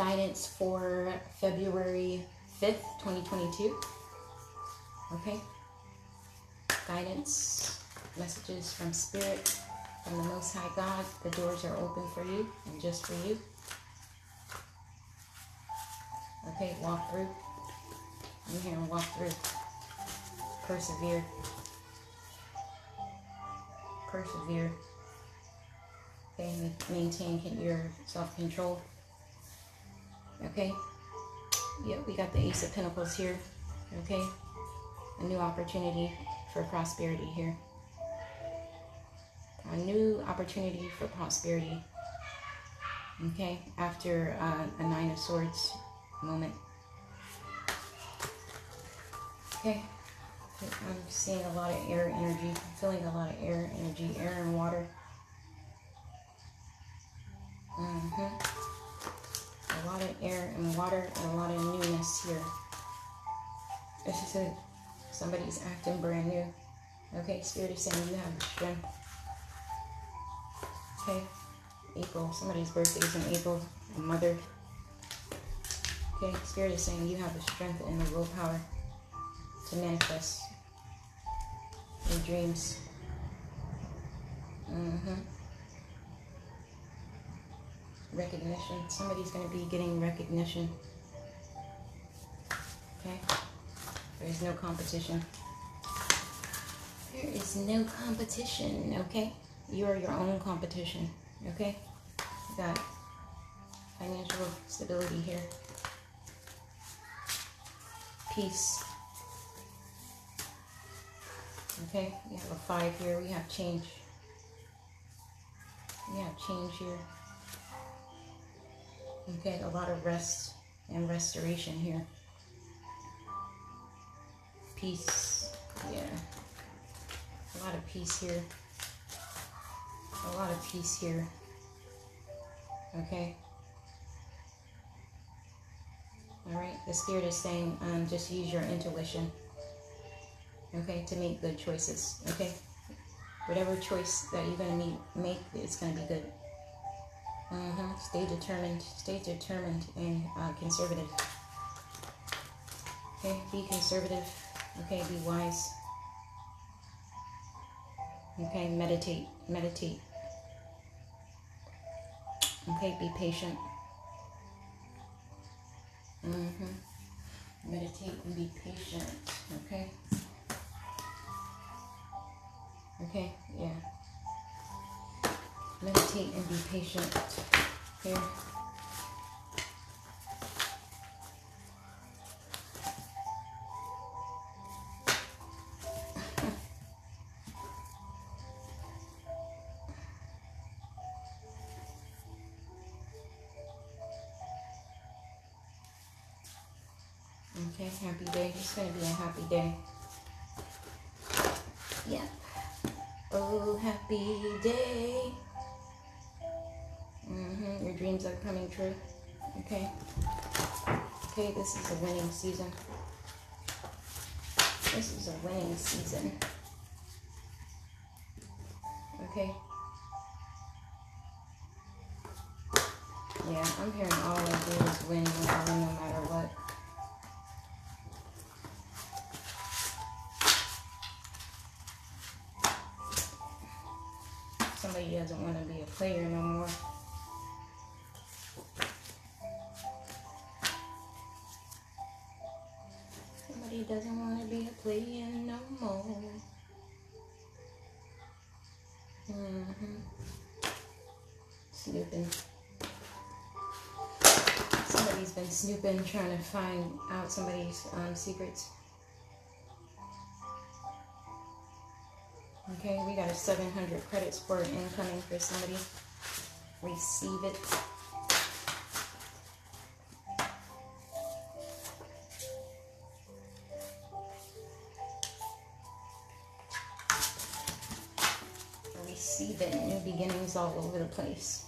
guidance for February 5th, 2022. Okay? Guidance, messages from Spirit, from the Most High God. The doors are open for you and just for you. Okay, walk through. I'm here and walk through. Persevere. Persevere. Okay, maintain your self control. Okay? Yep, we got the Ace of Pentacles here. Okay? A new opportunity for prosperity here. A new opportunity for prosperity. Okay? After uh, a Nine of Swords moment. Okay? I'm seeing a lot of air energy. Feeling a lot of air energy, air and water. Mm-hmm a lot of air and water and a lot of newness here. As she said, somebody's acting brand new. Okay, Spirit is saying you have strength. Okay, April, somebody's birthday is in April, a mother. Okay, Spirit is saying you have the strength and the willpower to manifest your dreams. Mm-hmm recognition. Somebody's going to be getting recognition. Okay? There is no competition. There is no competition, okay? You are your own competition, okay? You got financial stability here. Peace. Okay, we have a five here. We have change. We have change here. Okay, a lot of rest and restoration here. Peace. Yeah. A lot of peace here. A lot of peace here. Okay. All right. The spirit is saying, um, just use your intuition. Okay, to make good choices. Okay. Whatever choice that you're gonna make, it's gonna be good. Mm-hmm. Stay determined. Stay determined and uh, conservative. Okay, be conservative. Okay, be wise. Okay, meditate. Meditate. Okay, be patient. Mm-hmm. Meditate and be patient. Okay. Okay, meditate and be patient here. Okay, happy day. It's to be a happy day. Yeah. Oh, happy day. Dreams are coming true. Okay. Okay, this is a winning season. This is a winning season. Okay. Snooping. Somebody's been snooping, trying to find out somebody's um, secrets. Okay, we got a 700 credit score incoming for somebody. Receive it. Receive it. New beginnings all over the place.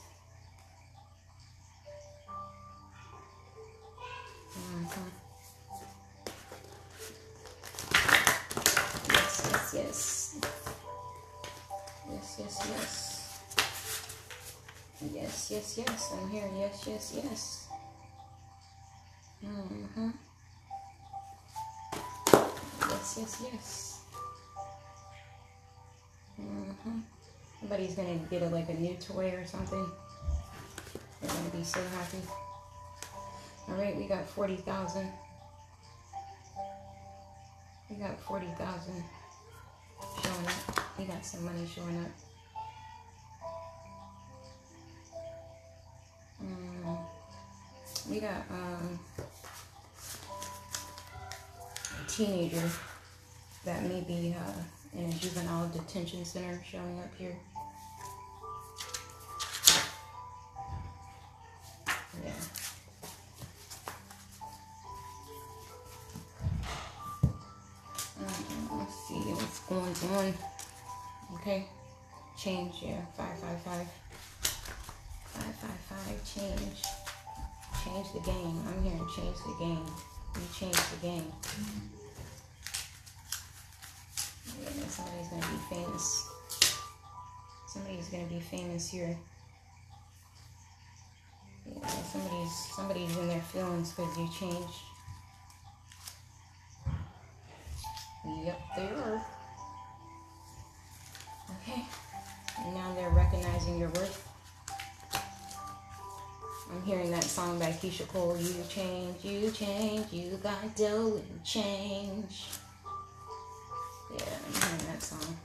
Yes. I'm here. Yes, yes, yes. Mm-hmm. Yes, yes, yes. Mm-hmm. Somebody's gonna get a, like a new toy or something. They're gonna be so happy. All right, we got 40,000. We got 40,000 showing up. We got some money showing up. We got um, a teenager that may be uh, in a juvenile detention center showing up here. Yeah. Mm, Let's see what's going on. Okay. Change, yeah. 555. 555, change. Change the game. I'm here to change the game. You change the game. Yeah, somebody's gonna be famous. Somebody's gonna be famous here. Yeah, somebody's somebody's in their feelings because you changed. Yep, they are. Okay. And now they're recognizing your worth. I'm hearing that song by Keyshia Cole. You change, you change, you got and change. Yeah, I'm hearing that song.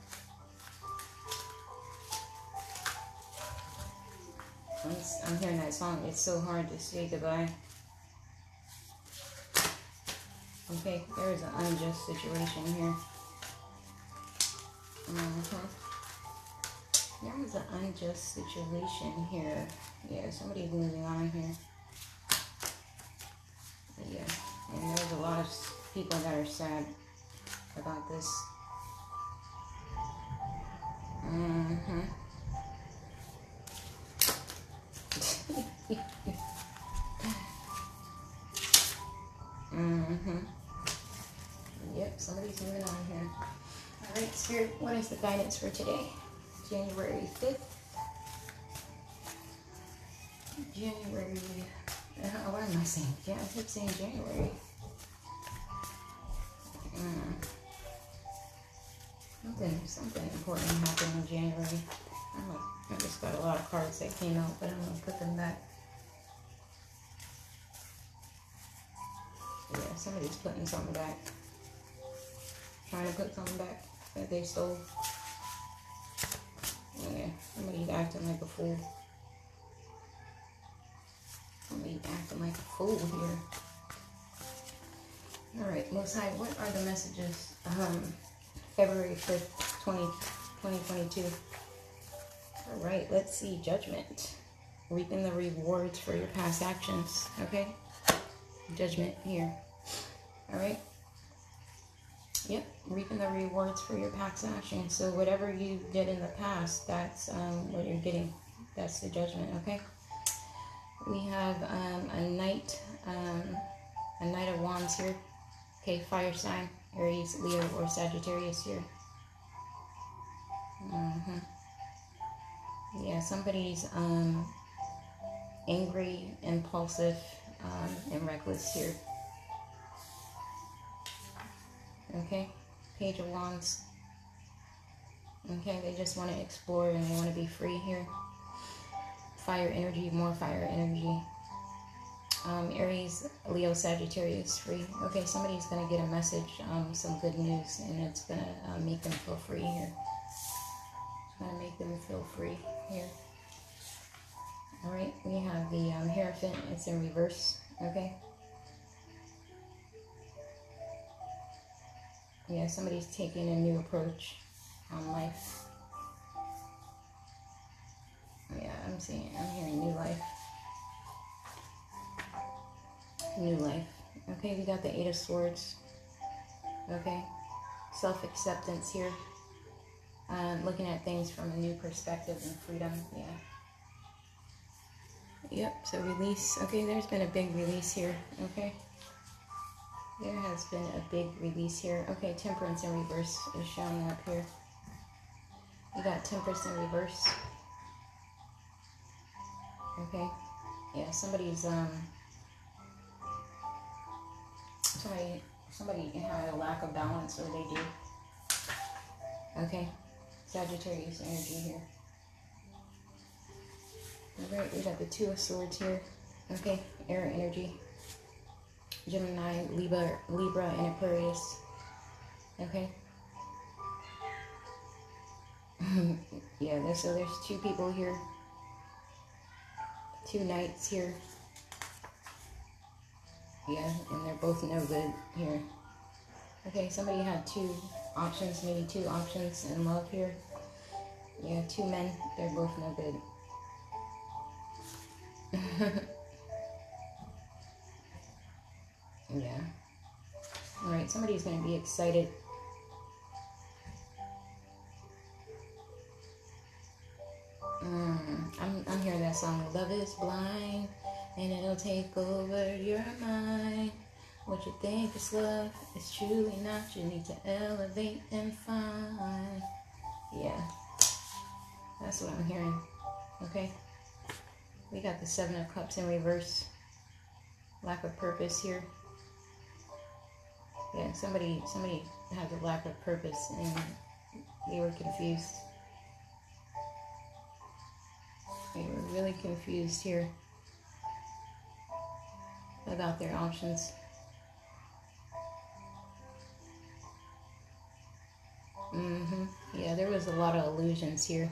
I'm, hearing that song. It's so hard to say goodbye. Okay, there is an unjust situation here. Mhm. There is an unjust situation here. Yeah, somebody's moving on here. Yeah, and there's a lot of people that are sad about this. Mm-hmm. mm-hmm. Yep, somebody's moving on here. All right, Spirit, what is the guidance for today? January 5th. January. Uh, what am I saying? Yeah, I keep saying January. Mm. Something, something important happened in January. I'm gonna, I just got a lot of cards that came out, but I'm gonna put them back. Yeah, somebody's putting something back. Trying to put something back that they stole. Yeah, somebody's acting like a fool. Somebody's acting like a fool here. All right, Most High, what are the messages? Um, February 5th, 20, 2022. All right, let's see. Judgment. Reaping the rewards for your past actions. Okay? Judgment here. All right? Yep, reaping the rewards for your past actions. So whatever you did in the past, that's um, what you're getting. That's the judgment, okay? We have um, a knight, um, a knight of wands here. Okay, fire sign, Aries, Leo, or Sagittarius here. hmm Yeah, somebody's um, angry, impulsive, um, and reckless here. Okay, Page of Wands. Okay, they just want to explore and they want to be free here. Fire energy, more fire energy. Um, Aries, Leo, Sagittarius, free. Okay, somebody's going to get a message, um, some good news, and it's going to uh, make them feel free here. It's going to make them feel free here. All right, we have the um, Hierophant. It's in reverse. Okay. Yeah, somebody's taking a new approach on life. Yeah, I'm seeing, I'm hearing new life. New life. Okay, we got the Eight of Swords. Okay, self acceptance here. Um, looking at things from a new perspective and freedom. Yeah. Yep, so release. Okay, there's been a big release here. Okay. There has been a big release here. Okay, temperance in reverse is showing up here. We got temperance in reverse. Okay. Yeah, somebody's um somebody somebody had a lack of balance or they do. Okay. Sagittarius energy here. Alright, we got the two of swords here. Okay, air energy. Gemini, Libra, Libra, and Aquarius. Okay. yeah, so there's two people here. Two knights here. Yeah, and they're both no good here. Okay, somebody had two options, maybe two options in love here. Yeah, two men, they're both no good. yeah. Alright, somebody's going to be excited. Mm, I'm, I'm hearing that song, Love is Blind and it'll take over your mind. What you think is love is truly not. You need to elevate and find. Yeah, that's what I'm hearing. Okay, we got the Seven of Cups in reverse. Lack of purpose here. Yeah, somebody somebody has a lack of purpose and they were confused. They were really confused here about their options. Mm-hmm. Yeah, there was a lot of illusions here.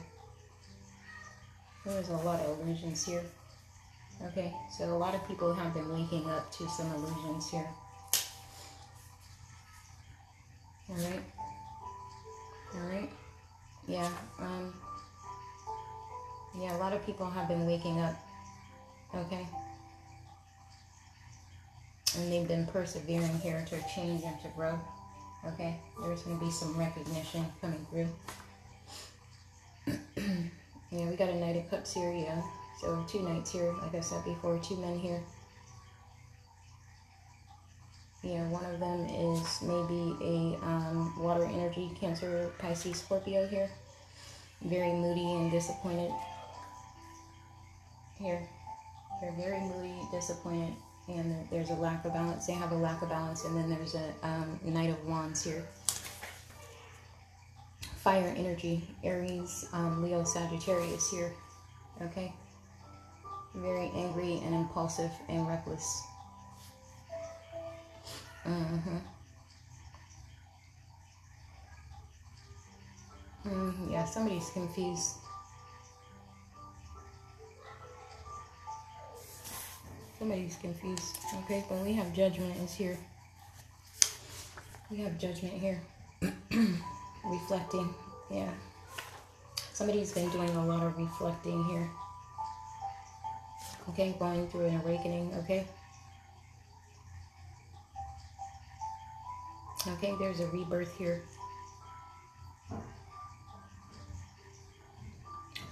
There was a lot of illusions here. Okay, so a lot of people have been waking up to some illusions here. Alright. Alright. Yeah, um yeah, a lot of people have been waking up. Okay and they've been persevering here to change and to grow. Okay, there's going to be some recognition coming through. yeah, we got a Knight of Cups here, yeah. So two knights here, like I said before, two men here. Yeah, one of them is maybe a um, water energy, Cancer, Pisces, Scorpio here. Very moody and disappointed. Here. They're very moody, disappointed, and there's a lack of balance. They have a lack of balance, and then there's a um, Knight of Wands here. Fire energy, Aries, um, Leo, Sagittarius here. Okay? Very angry and impulsive and reckless. Mm-hmm. Mm, yeah, somebody's confused. Somebody's confused. Okay, but we have judgment is here. We have judgment here. reflecting. Yeah. Somebody's been doing a lot of reflecting here. Okay, going through an awakening, okay? Okay, there's a rebirth here.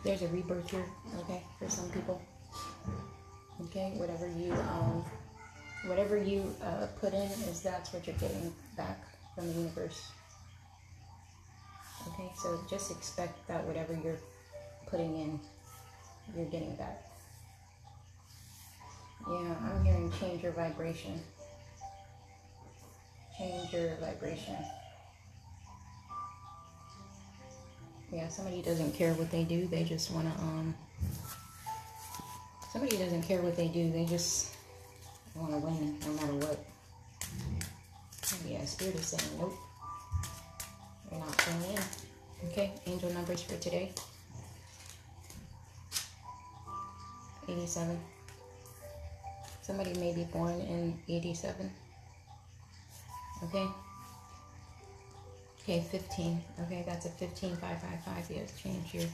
There's a rebirth here, okay, for some people. Okay whatever you um, whatever you uh, put in is that's what you're getting back from the universe. Okay so just expect that whatever you're putting in you're getting back. Yeah i'm hearing change your vibration change your vibration yeah somebody doesn't care what they do they just want to um Somebody doesn't care what they do. They just want to win no matter what. Yeah, Spirit is saying nope. You're not going in. Okay, angel numbers for today. 87. Somebody may be born in 87. Okay. Okay, 15. Okay, that's a 15555. Yes, change here.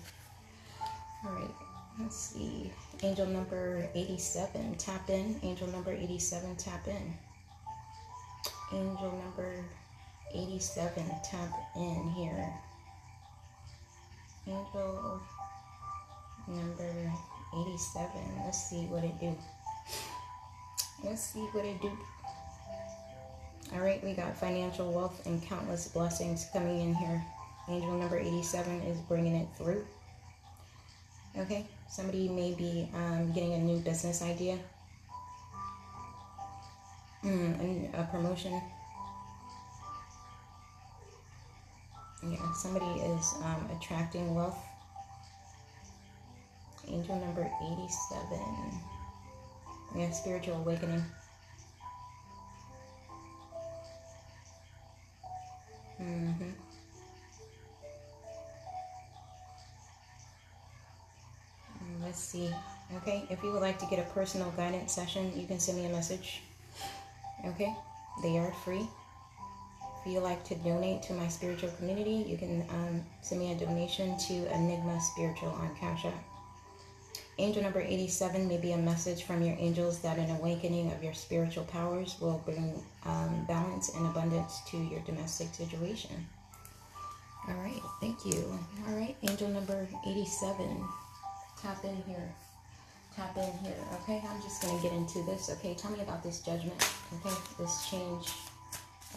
All right. Let's see. Angel number 87, tap in. Angel number 87, tap in. Angel number 87, tap in here. Angel number 87. Let's see what it do. Let's see what it do. All right, we got financial wealth and countless blessings coming in here. Angel number 87 is bringing it through. Okay, somebody may be um, getting a new business idea. Mm, and a promotion. Yeah, somebody is um, attracting wealth. Angel number 87. Yeah, spiritual awakening. Mm-hmm. Let's see. Okay, if you would like to get a personal guidance session, you can send me a message. Okay, they are free. If you like to donate to my spiritual community, you can um, send me a donation to Enigma Spiritual on Cash App. Angel number 87 may be a message from your angels that an awakening of your spiritual powers will bring um, balance and abundance to your domestic situation. All right, thank you. All right, angel number 87 tap in here. Tap in here, okay? I'm just going to get into this, okay? Tell me about this judgment, okay? This change,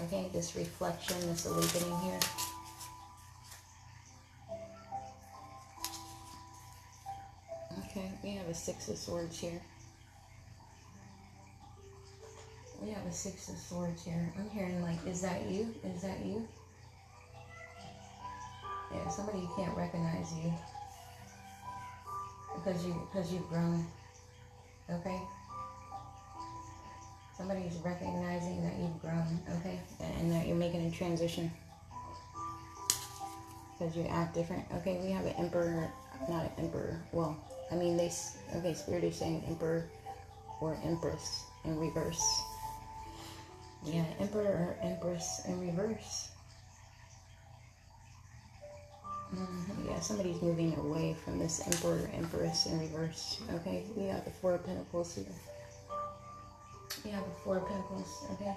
okay? This reflection, this awakening here. We have a Six of Swords here. We have a Six of Swords here. I'm hearing like, is that you? Is that you? Yeah, somebody can't recognize you because you because you've grown. Okay. Somebody's recognizing that you've grown. Okay, and that you're making a transition because you act different. Okay, we have an emperor, not an emperor. Well, I mean they. Okay, spirit is saying emperor or empress in reverse. Yeah, emperor or empress in reverse. Mm-hmm. Yeah, somebody's moving away from this Emperor, Empress in reverse. Okay, we have the Four of Pentacles here. We have the Four of Pentacles, okay?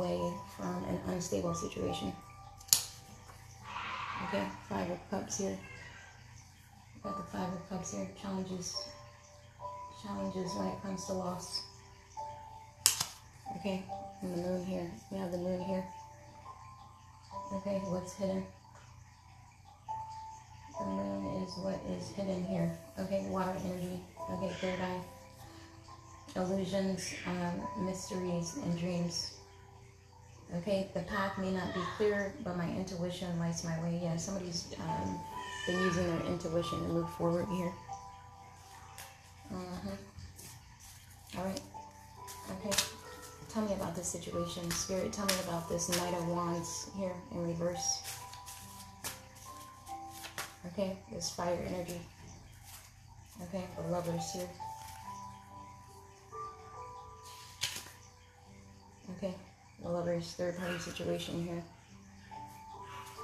Away from an unstable situation. Okay, Five of Cups here. Got the Five of Cups here. Challenges challenges when it comes to loss. Okay, and the moon here. We have the moon here. Okay, what's hidden? The moon is what is hidden here. Okay, water energy. Okay, third eye. Illusions, um, mysteries, and dreams. Okay, the path may not be clear, but my intuition lights my way. Yeah, somebody's um, been using their intuition to move forward here. Mm-hmm. All right. Okay. Tell me about this situation. Spirit, tell me about this Knight of Wands here in reverse. Okay, this fire energy. Okay, the lovers here. Okay, the lovers third party situation here.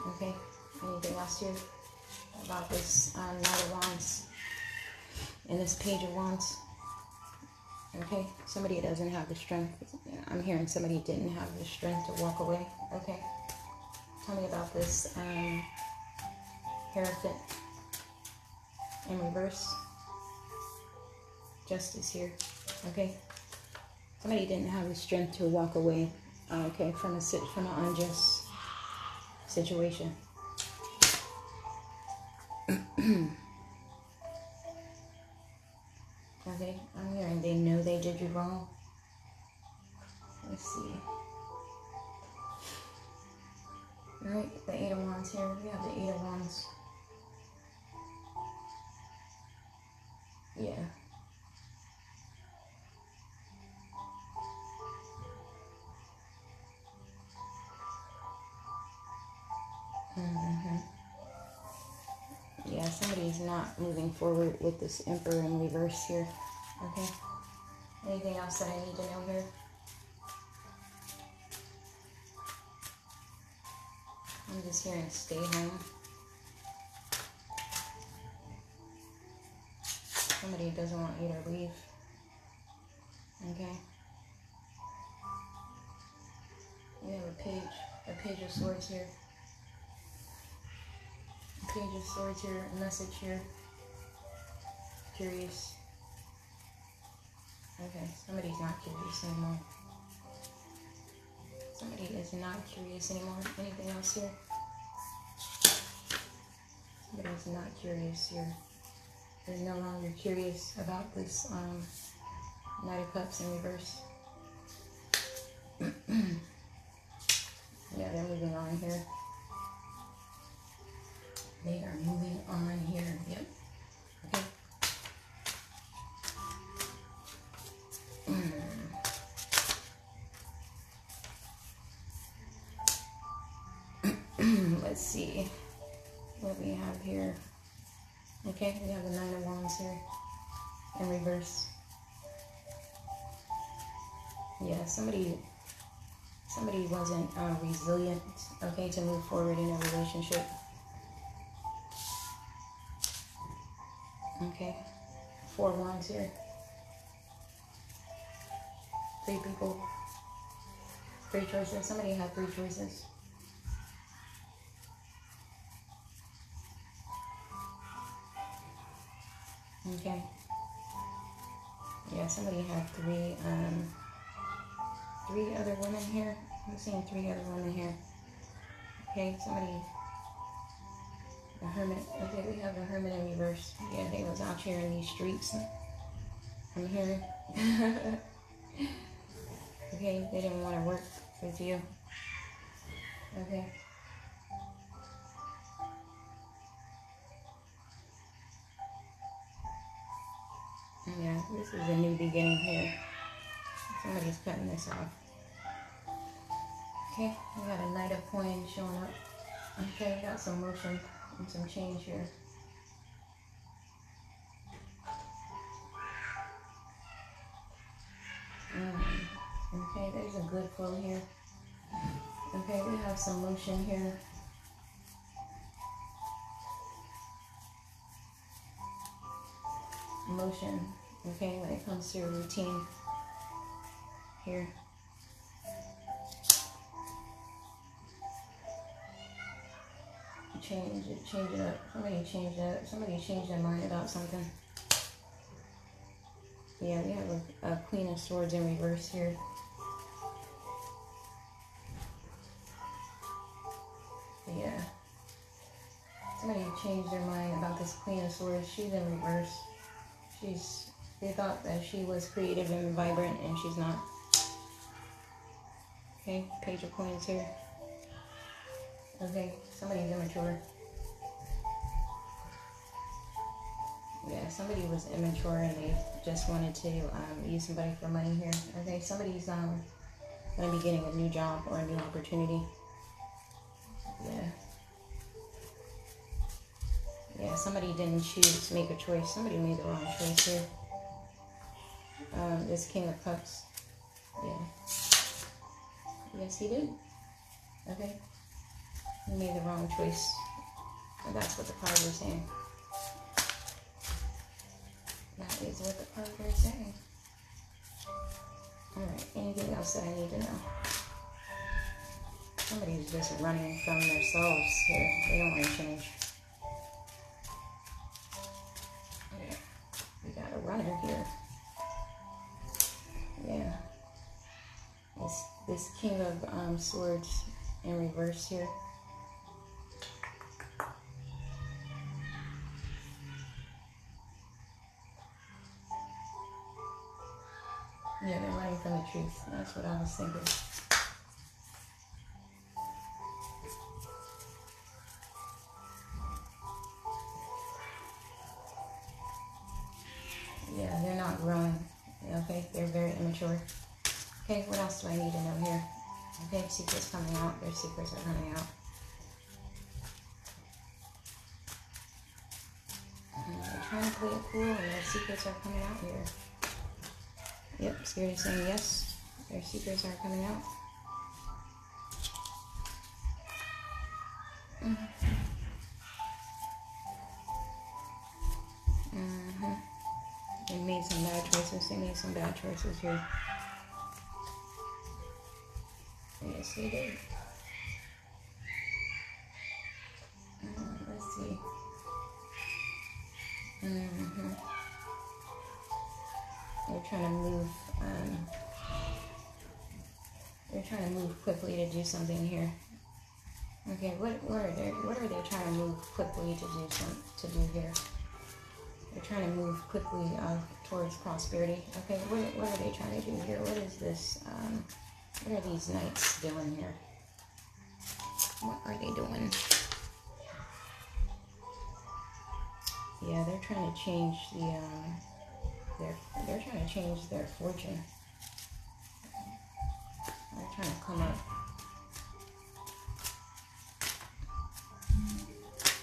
Okay, anything else here about this um, Knight of Wands? in this page of wands. Okay, somebody doesn't have the strength. I'm hearing somebody didn't have the strength to walk away. Okay, tell me about this um, Hierophant in reverse. Justice here. Okay, somebody didn't have the strength to walk away. Oh, okay, from a from an unjust situation. Mm-hmm yeah, somebody's not moving forward with this Emperor in reverse here. Okay. Anything else that I need to know here? I'm just hearing stay home. Somebody doesn't want you to leave. Okay. We have a page, a page of swords here. Page of Swords here, message here. Curious. Okay, somebody's not curious anymore. Somebody is not curious anymore. Anything else here? Somebody's not curious here. They're no longer curious about this um, Knight of Cups in reverse. yeah, they're moving on here. They are moving on here. Yep. Okay. Let's see what we have here. Okay, we have the Nine of Wands here in reverse. Yeah, somebody somebody wasn't uh, resilient, okay, to move forward in a relationship. Okay, four wands here. Three people. Three choices. Somebody had three choices. Okay. Yeah, somebody had three, um, three other women here. I'm seeing three other women here. Okay, somebody, the hermit. Okay, we have the hermit in reverse. Yeah, they was out here in these streets. I'm here. okay, they didn't want to work with you. Okay. Yeah, this is a new beginning here. Somebody's cutting this off. Okay, we got a knight of coins showing up. Okay, got some motion and some change here. Mm, okay, there's a good flow here. Okay, we have some motion here. Motion, okay, when it comes to your routine here. Change it, change it up. Somebody change up. Somebody change their mind about something. Yeah, we have a, a Queen of Swords in reverse here. Yeah. Somebody changed their mind about this Queen of Swords. She's in reverse. She's, they thought that she was creative and vibrant and she's not. Okay, Page of Coins here. Okay, somebody's immature. Yeah, somebody was immature and they just wanted to um, use somebody for money here. Okay, somebody's um, going to be getting a new job or a new opportunity. Yeah. Yeah, somebody didn't choose to make a choice. Somebody made the wrong choice here. Um, this King of Cups. Yeah. Yes, he did. Okay. He made the wrong choice. And that's what the cards are saying. That is what the cards are saying. Alright, anything else that I need to know? Somebody's just running from themselves here. They don't want to change. Yeah. We got a runner here. Yeah. This, this King of um, Swords in reverse here. Yeah, they're running from the truth. That's what I was thinking. Yeah, they're not growing. Okay, they're very immature. Okay, what else do I need to know here? Okay, secrets coming out. Their secrets are coming out. They're trying to play it cool, and their secrets are coming out here. Yep, Spirit is saying yes. Their secrets are coming out. Mm-hmm. They made some bad choices. They made some bad choices here. Yes, they did. Uh, let's see. Mm-hmm. They're trying to move. Um, they're trying to move quickly to do something here. Okay, what what are they what are they trying to move quickly to do some to do here? They're trying to move quickly uh, towards prosperity. Okay, what, what are they trying to do here? What is this? Um, what are these knights doing here? What are they doing? Yeah, they're trying to change the um, they're they're trying to change their fortune. They're trying to come up.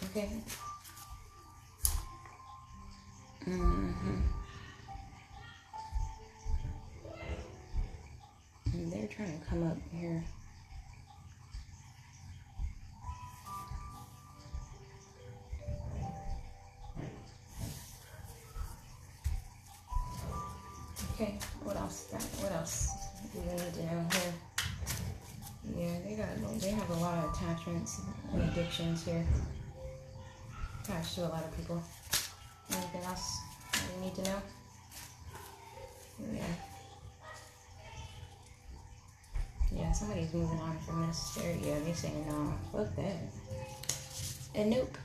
Okay. Mm-hmm. And they're trying to come up here. What else? What else do need know here? Yeah, they got they have a lot of attachments and addictions here. Attached to a lot of people. Anything else you need to know? Yeah. Yeah, somebody's moving on from this. There, yeah, they saying no. Fuck that. And nope.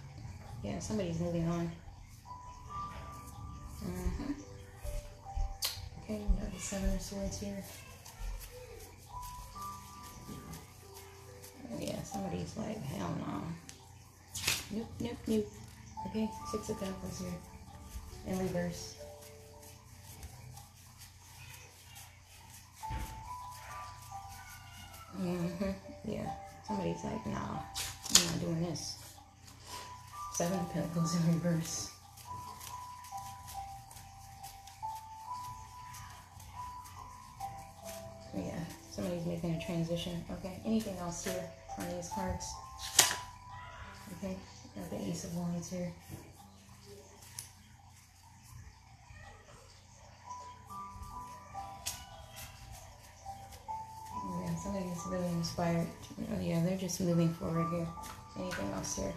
Yeah, somebody's moving on. The seven of swords here. Yeah, somebody's like, hell no. Nope, nope, nope. Okay, six of pentacles here. In reverse. Mm-hmm. Yeah. Somebody's like, nah, I'm not doing this. Seven of pentacles in reverse. Somebody's making a transition. Okay, anything else here on these cards? Okay, got the Ace of Wands here. Yeah, somebody's really inspired. Oh, yeah, they're just moving forward here. Anything else here?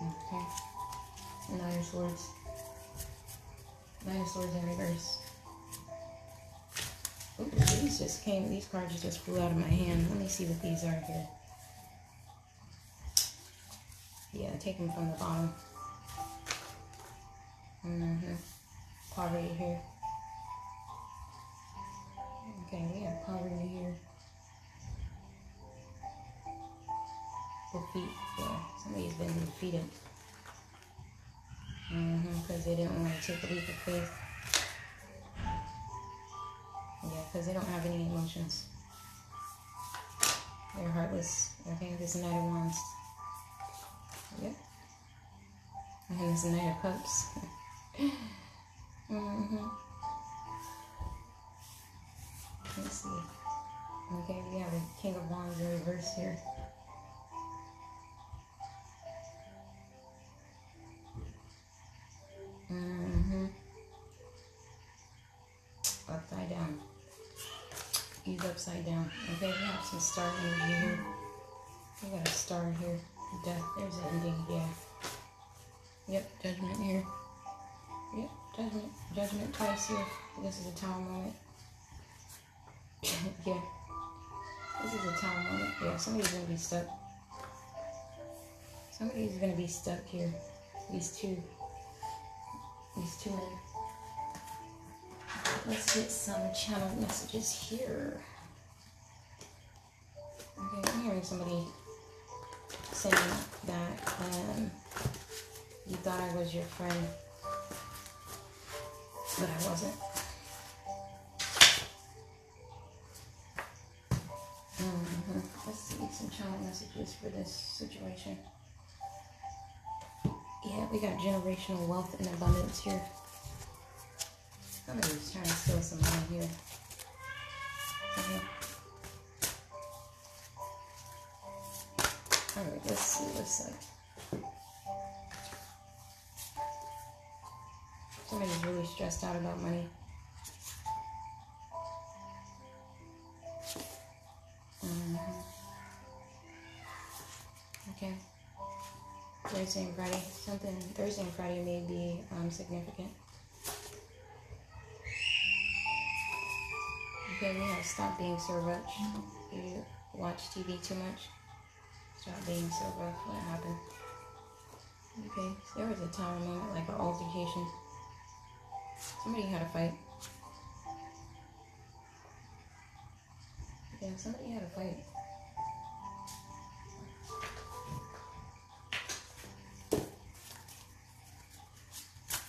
Okay. Nine of Swords. Nine of Swords in reverse. These just came, these cards just flew out of my hand. Let me see what these are here. Yeah, take them from the bottom. Mm-hmm. Poverty here. Okay, we have poverty here. Defeat, yeah. Somebody's been defeated. Mm-hmm, because they didn't want to take a leap of faith. Because they don't have any emotions. They're heartless. Okay, this Knight of Wands. Yep. And this Knight of Cups. mm-hmm. Let's see. Okay, we have the King of Wands in reverse here. Mm-hmm. Upside down. He's upside down. Okay, we have some star energy here. We got a star here. Death. There's an ending. Yeah. Yep, judgment here. Yep, judgment. Judgment twice here. This is a time moment. yeah. This is a time moment. Yeah, somebody's gonna be stuck. Somebody's gonna be stuck here. These two. These two men. Let's get some channel messages here. Okay, I'm hearing somebody saying that um, you thought I was your friend, but I wasn't. Mm-hmm. Let's see some channel messages for this situation. Yeah, we got generational wealth and abundance here. Somebody's trying to steal some money here. Alright, let's see what's up. Somebody's really stressed out about money. Mm-hmm. Okay. Thursday and Friday. Something Thursday and Friday may be um, significant. Okay, have stop being so rough. You watch TV too much. Stop being so rough. What happened? Okay, there was a time moment, like an altercation. Somebody had a fight. Yeah, somebody had a fight.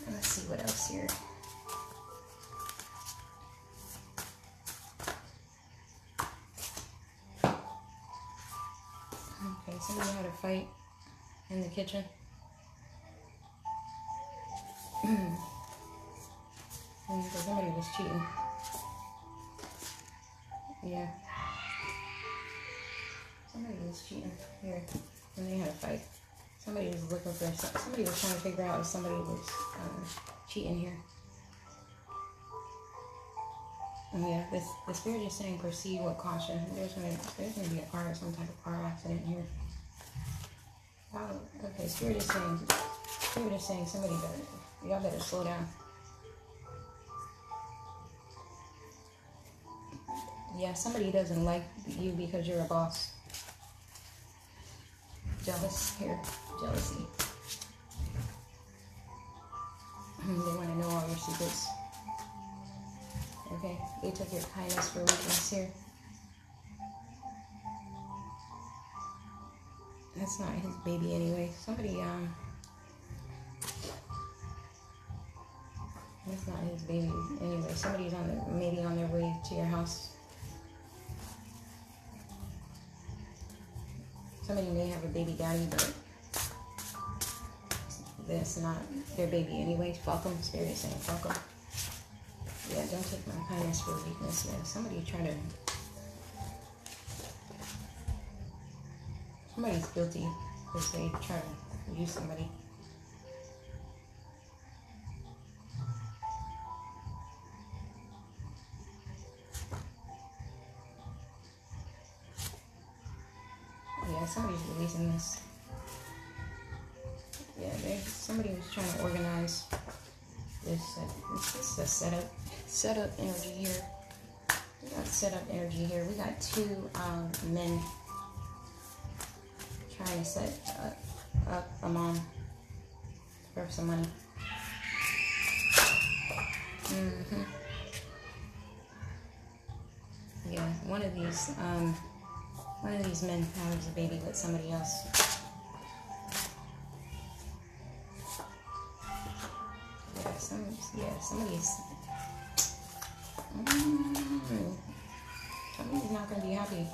Let's see what else here. Okay, somebody had a fight in the kitchen. Somebody was cheating. Yeah. Somebody was cheating here. And they had a fight. Somebody was looking for somebody was trying to figure out if somebody was um, cheating here. Yeah, this the spirit is saying proceed with caution. There's gonna there's gonna be a car some type of car accident here. Oh, okay, spirit is saying spirit is saying somebody better y'all better slow down. Yeah, somebody doesn't like you because you're a boss. Jealous here, jealousy. Hmm, they want to know all your secrets. Okay, they took your kindness for weakness here. That's not his baby anyway. Somebody, um, that's not his baby anyway. Somebody's on the maybe on their way to your house. Somebody may have a baby daddy, but that's not their baby anyway. Fuck them. Spirit saying fuck them. Yeah, don't take my kindness for weakness. Yeah, somebody try to. Somebody's guilty because they try to use somebody. Yeah, somebody's releasing this. Yeah, there's somebody was trying to organize this. Uh, this is a setup, setup energy here. We got setup energy here. We got two um, men trying to set up, a mom for some money. hmm Yeah, one of these, um, one of these men has a baby with somebody else. Yeah, some, yeah, somebody's. Mm, somebody's not gonna be happy.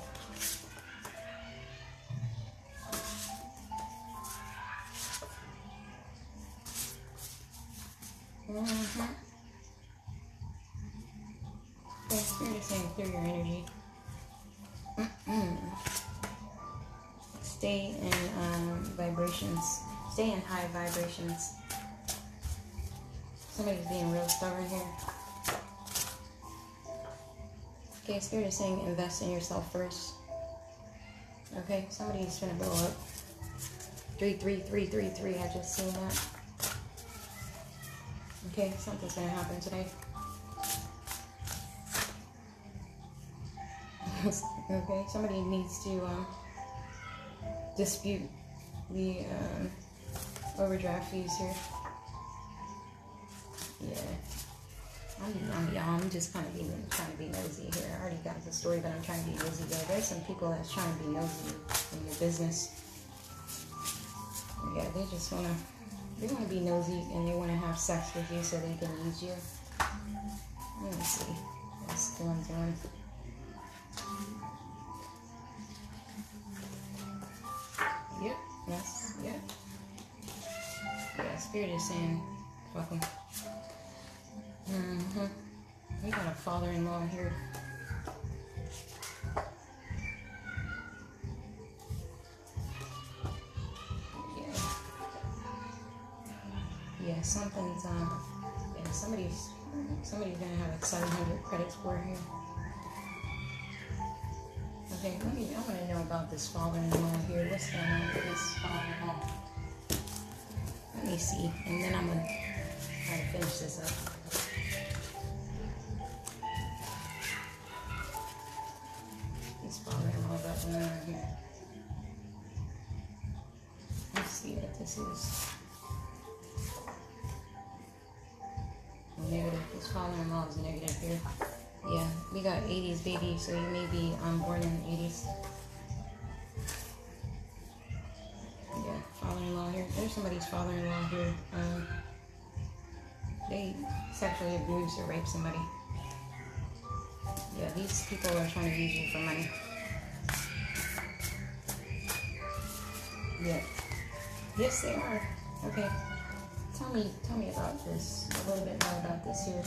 Stay in high vibrations. Somebody's being real stubborn here. Okay, Spirit is saying invest in yourself first. Okay, somebody's gonna blow up. Three, three, three, three, three. I just seen that. Okay, something's gonna happen today. okay, somebody needs to um, dispute the um, overdraft fees here. Yeah. I'm, I'm, yeah, I'm just kind of being trying to be nosy here. I already got the story, but I'm trying to be nosy there. There's some people that's trying to be nosy in your business. Yeah, they just wanna they wanna be nosy and they wanna have sex with you so they can use you. Let me see. What's going on? Yep, that's yep. Spirit is saying fuck 'em. Mm-hmm. We got a father-in-law here. Yeah. Yeah, something's um. Yeah, somebody's somebody's gonna have a 700 credit score here. Okay, let me. I want to know about this father-in-law here. What's going on with this father-in-law? Let me see, and then I'm gonna try to finish this up. Father-in-law here. Um, they sexually abuse or rape somebody. Yeah, these people are trying to use you for money. Yeah. Yes, they are. Okay. Tell me, tell me about this. A little bit more about this here.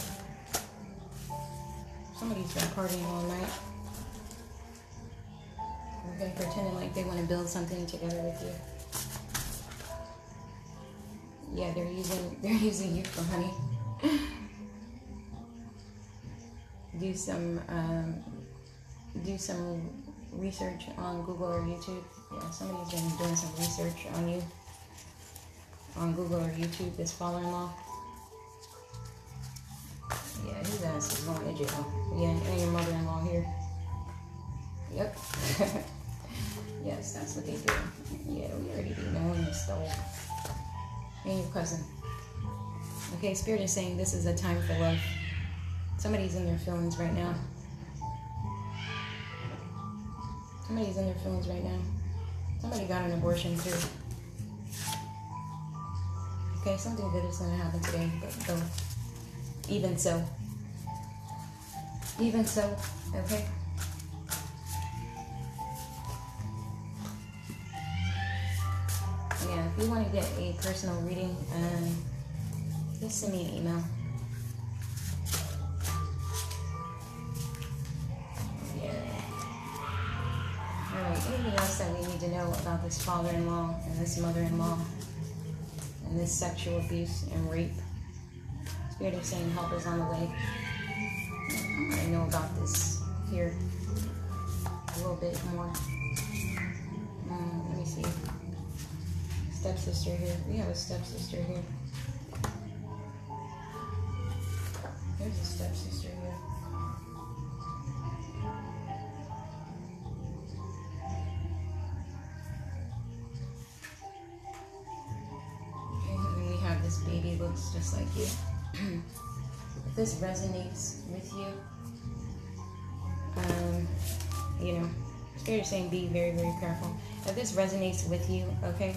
Somebody's been partying all night. Okay, pretending like they want to build something together with you. Yeah, they're using they're using you for money. do some um, do some research on Google or YouTube. Yeah, somebody's been doing some research on you on Google or YouTube. This father-in-law. Yeah, is going to jail. Yeah, and your mother-in-law here. Yep. yes, that's what they do. Yeah, we already knowing this though. And your cousin. Okay, Spirit is saying this is a time for love. Somebody's in their feelings right now. Somebody's in their feelings right now. Somebody got an abortion too. Okay, something good is going to happen today, but though, even so. Even so, okay? You want to get a personal reading, um, just send me an email. Yeah. Alright, anything else that we need to know about this father-in-law and this mother-in-law and this sexual abuse and rape? Spirit of saying help is on the way. I know about this here a little bit more. Um, let me see. Stepsister here. We have a stepsister here. There's a stepsister here. And we have this baby looks just like you. if this resonates with you, um, you know, Spirit is saying be very, very careful. If this resonates with you, okay,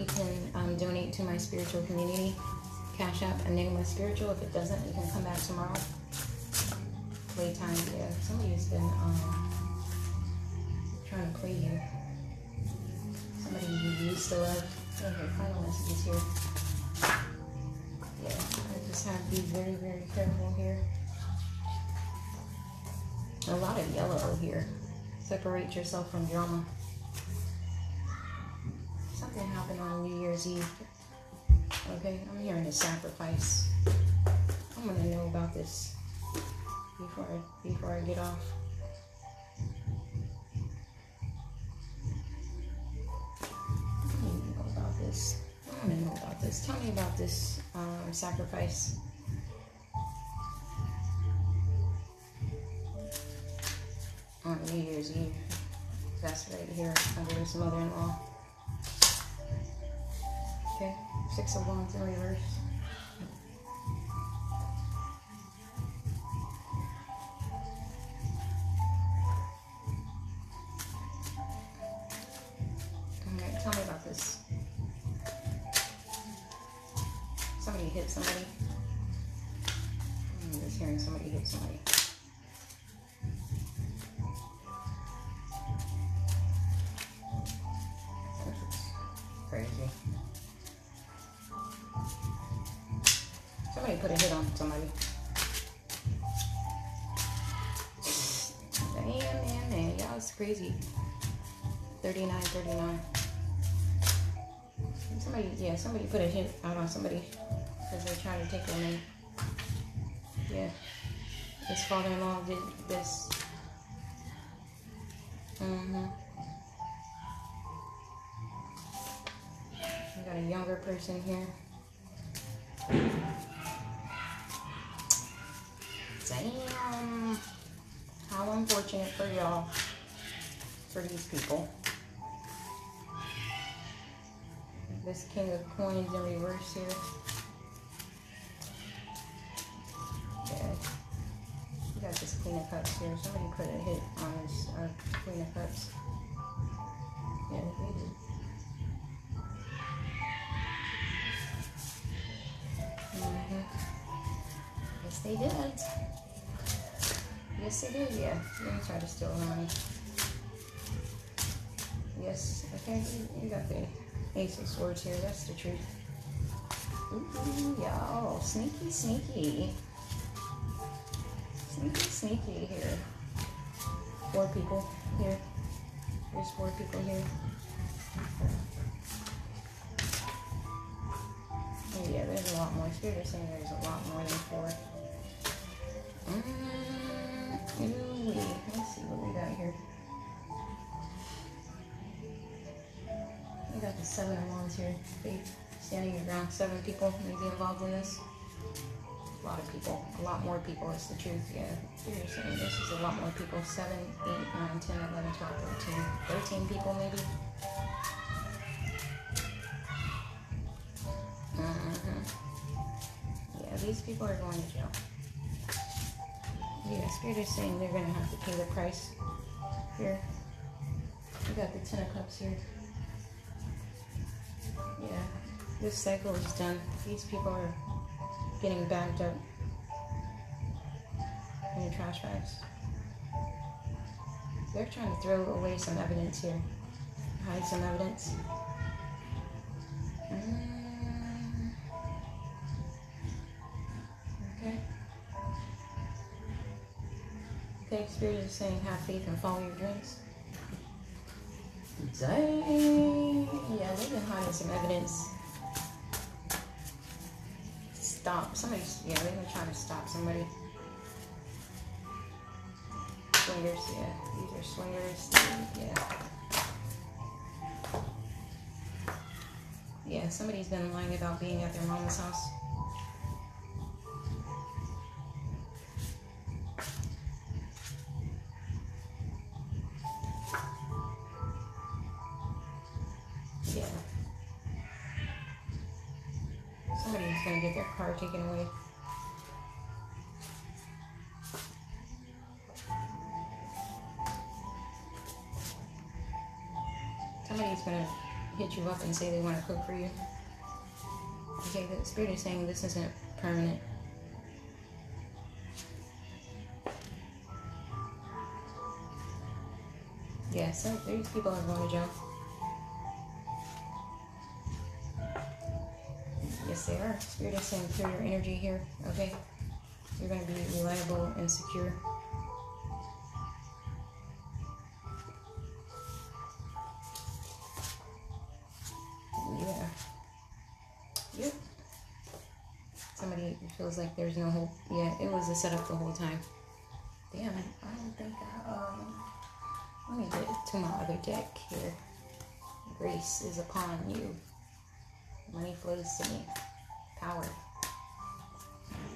you can um, donate to my spiritual community. Cash App Enigma Spiritual. If it doesn't, you can come back tomorrow. Playtime, yeah. Somebody's been um, trying to play you. Somebody you used to love. Okay, final messages here. Yeah, I just have to be very, very careful here. A lot of yellow here. Separate yourself from drama. Something happened on New Year's Eve. Okay, I'm hearing a sacrifice. I'm gonna know about this before I, before I get off. I need to know about this. I want to know about this. Tell me about this um, sacrifice. On New Year's Eve. That's right here under his mother-in-law. Okay, six of wands in reverse. Put a hit out on somebody because they're trying to take their name. Yeah. His father-in-law did this. Mm-hmm. We got a younger person here. Damn. How unfortunate for y'all, for these people. This King of Coins in reverse here. Yeah. We got this Queen of Cups here. Somebody put a hit on this uh, Queen of Cups. Yeah, they did. Mm-hmm. Yes, they did. Yes, they did, yeah. Let me try to steal money. Yes, okay, you, got the Ace of Swords here. That's the truth. Ooh, y'all. Sneaky, sneaky. Sneaky, sneaky here. Four people here. There's four people here. Oh, yeah, there's a lot more. Spirit is saying there's a lot more than four. Mm, ooh, seven wands here. Faith, standing. Seven people may be involved in this. A lot of people. A lot more people is the truth. Yeah. You're saying this is a lot more people. 7, 8, 9, 10, 11, 12, 13. 13 people maybe. Mm-hmm. Yeah, these people are going to jail. Yeah, Spirit is saying they're going to have to pay the price here. We got the Ten of Cups here. Yeah, this cycle is done. These people are getting bagged up in the trash bags. They're trying to throw away some evidence here. Hide some evidence. Mm. Okay. Okay, Spirit is saying have faith and follow your dreams. Dang. Yeah, they've been hiding some evidence. Stop. Somebody's, yeah, they've been trying to stop somebody. Swingers, yeah. These are swingers. Yeah. Yeah, somebody's been lying about being at their mama's house. Away. Somebody's gonna hit you up and say they want to cook for you. Okay, the spirit is saying this isn't permanent. Yeah, so these people are going to jail. Is saying clear your energy here. Okay, you're going to be reliable and secure. Yeah. Yep. Somebody feels like there's no hope. Yeah, it was a setup the whole time. Damn, I don't think I, um, let me get to my other deck here. Grace is upon you. Money flows to me. Power.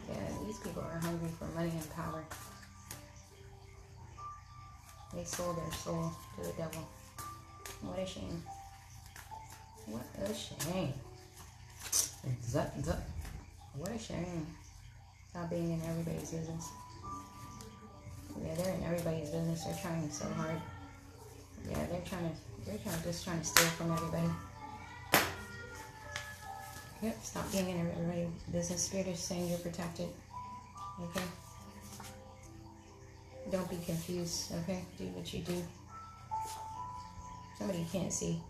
Yeah, these people are hungry for money and power. They sold their soul to the devil. What a shame. What a shame. What a shame. Not being in everybody's business. Yeah, they're in everybody's business. They're trying so hard. Yeah, they're trying to, they're trying, just trying to steal from everybody. Yep, stop being in everybody's business. Spirit is saying you're protected. Okay? Don't be confused, okay? Do what you do. Somebody can't see.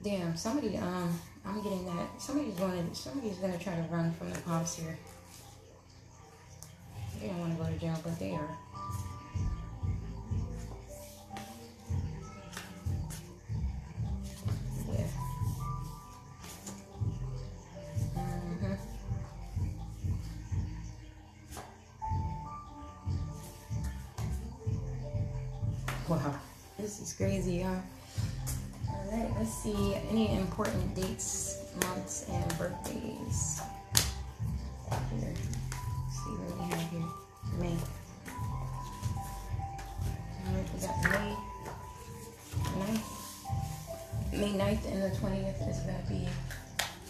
Damn, somebody, um, I'm getting that. Somebody's going to, somebody's going to try to run from the cops here. They don't want to go to jail, but they are. important dates, months, and birthdays. Here, see what we have here. May. We got May 9th. May 9th and the 20th is going to be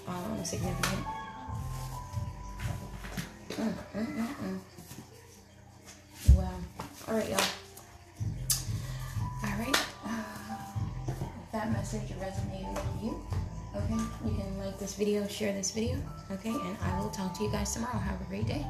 um, significant. This video, share this video, okay, and I will talk to you guys tomorrow. Have a great day.